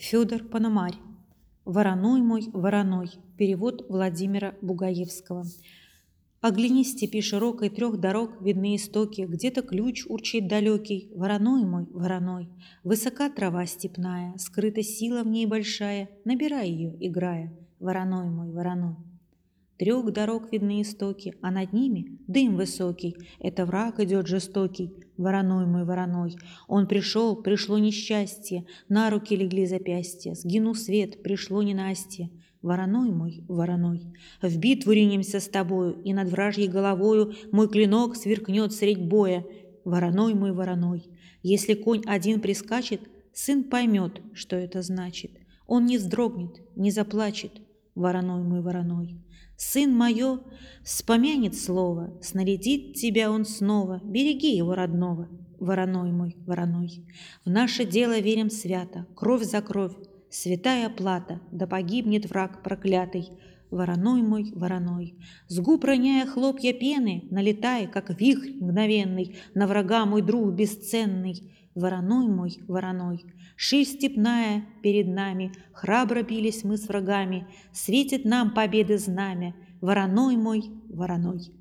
Федор Пономарь. «Вороной мой, вороной». Перевод Владимира Бугаевского. Огляни степи широкой трех дорог видны истоки, Где-то ключ урчит далекий, вороной мой, вороной. Высока трава степная, скрыта сила в ней большая, Набирай ее, играя, вороной мой, вороной. Трех дорог видны истоки, а над ними дым высокий. Это враг идет жестокий, вороной мой, вороной. Он пришел, пришло несчастье, на руки легли запястья, сгинул свет, пришло ненастье. Вороной мой, вороной, в битву ринемся с тобою, и над вражьей головою мой клинок сверкнет средь боя. Вороной мой, вороной, если конь один прискачет, сын поймет, что это значит. Он не вздрогнет, не заплачет, вороной мой, вороной. Сын мое вспомянет слово, снарядит тебя он снова, береги его родного, вороной мой, вороной. В наше дело верим свято, кровь за кровь, святая плата, да погибнет враг проклятый, вороной мой, вороной. С губ роняя хлопья пены, налетай, как вихрь мгновенный, на врага мой друг бесценный, вороной мой, вороной. Ширь степная перед нами, храбро бились мы с врагами, Светит нам победы знамя, вороной мой, вороной.